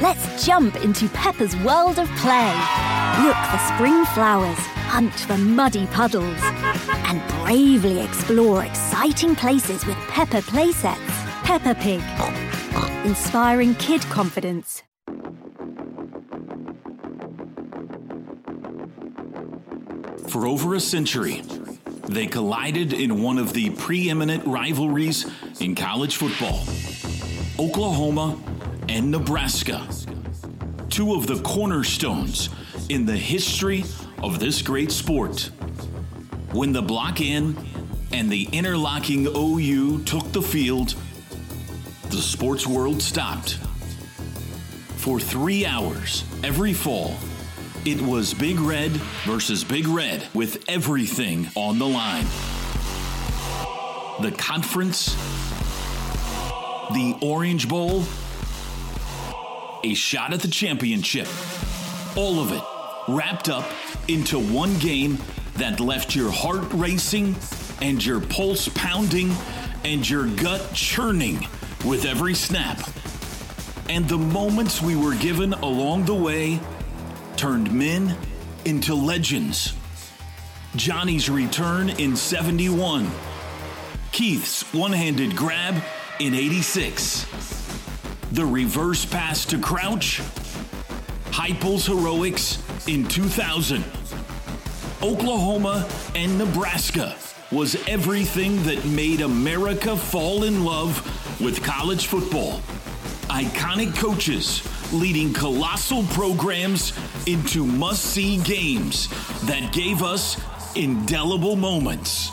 Let's jump into Peppa's world of play. Look for spring flowers, hunt for muddy puddles, and bravely explore exciting places with Peppa playsets. Peppa Pig, inspiring kid confidence. For over a century, they collided in one of the preeminent rivalries in college football Oklahoma and Nebraska. Two of the cornerstones in the history of this great sport. When the block N and the interlocking OU took the field, the sports world stopped. For three hours every fall, it was Big Red versus Big Red with everything on the line. The conference, the Orange Bowl, a shot at the championship. All of it wrapped up into one game that left your heart racing and your pulse pounding and your gut churning with every snap. And the moments we were given along the way turned men into legends. Johnny's return in 71. Keith's one handed grab in 86. The reverse pass to Crouch. Heupel's heroics in 2000. Oklahoma and Nebraska was everything that made America fall in love with college football. Iconic coaches leading colossal programs into must see games that gave us indelible moments.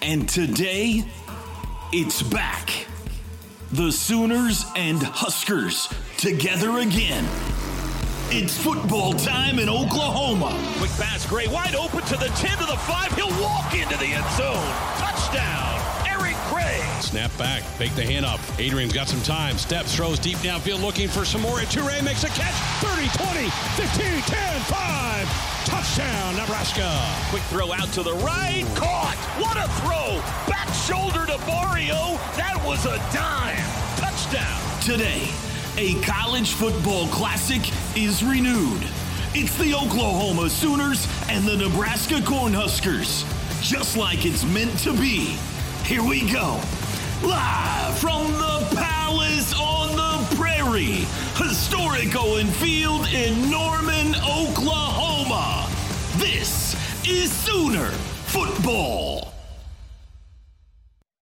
And today, it's back. The Sooners and Huskers together again. It's football time in Oklahoma. Quick pass, Gray wide open to the 10 to the 5. He'll walk into the end zone. Touchdown, Eric Snap back, fake the hand up. Adrian's got some time. Steps, throws deep downfield looking for some more. And Toure makes a catch. 30, 20, 15, 10, 5. Touchdown, Nebraska. Quick throw out to the right. Caught. What a throw. Back shoulder to Barrio. That was a dime. Touchdown. Today, a college football classic is renewed. It's the Oklahoma Sooners and the Nebraska Cornhuskers. Just like it's meant to be. Here we go. Live from the Palace on the Prairie, historic Owen Field in Norman, Oklahoma. This is Sooner Football.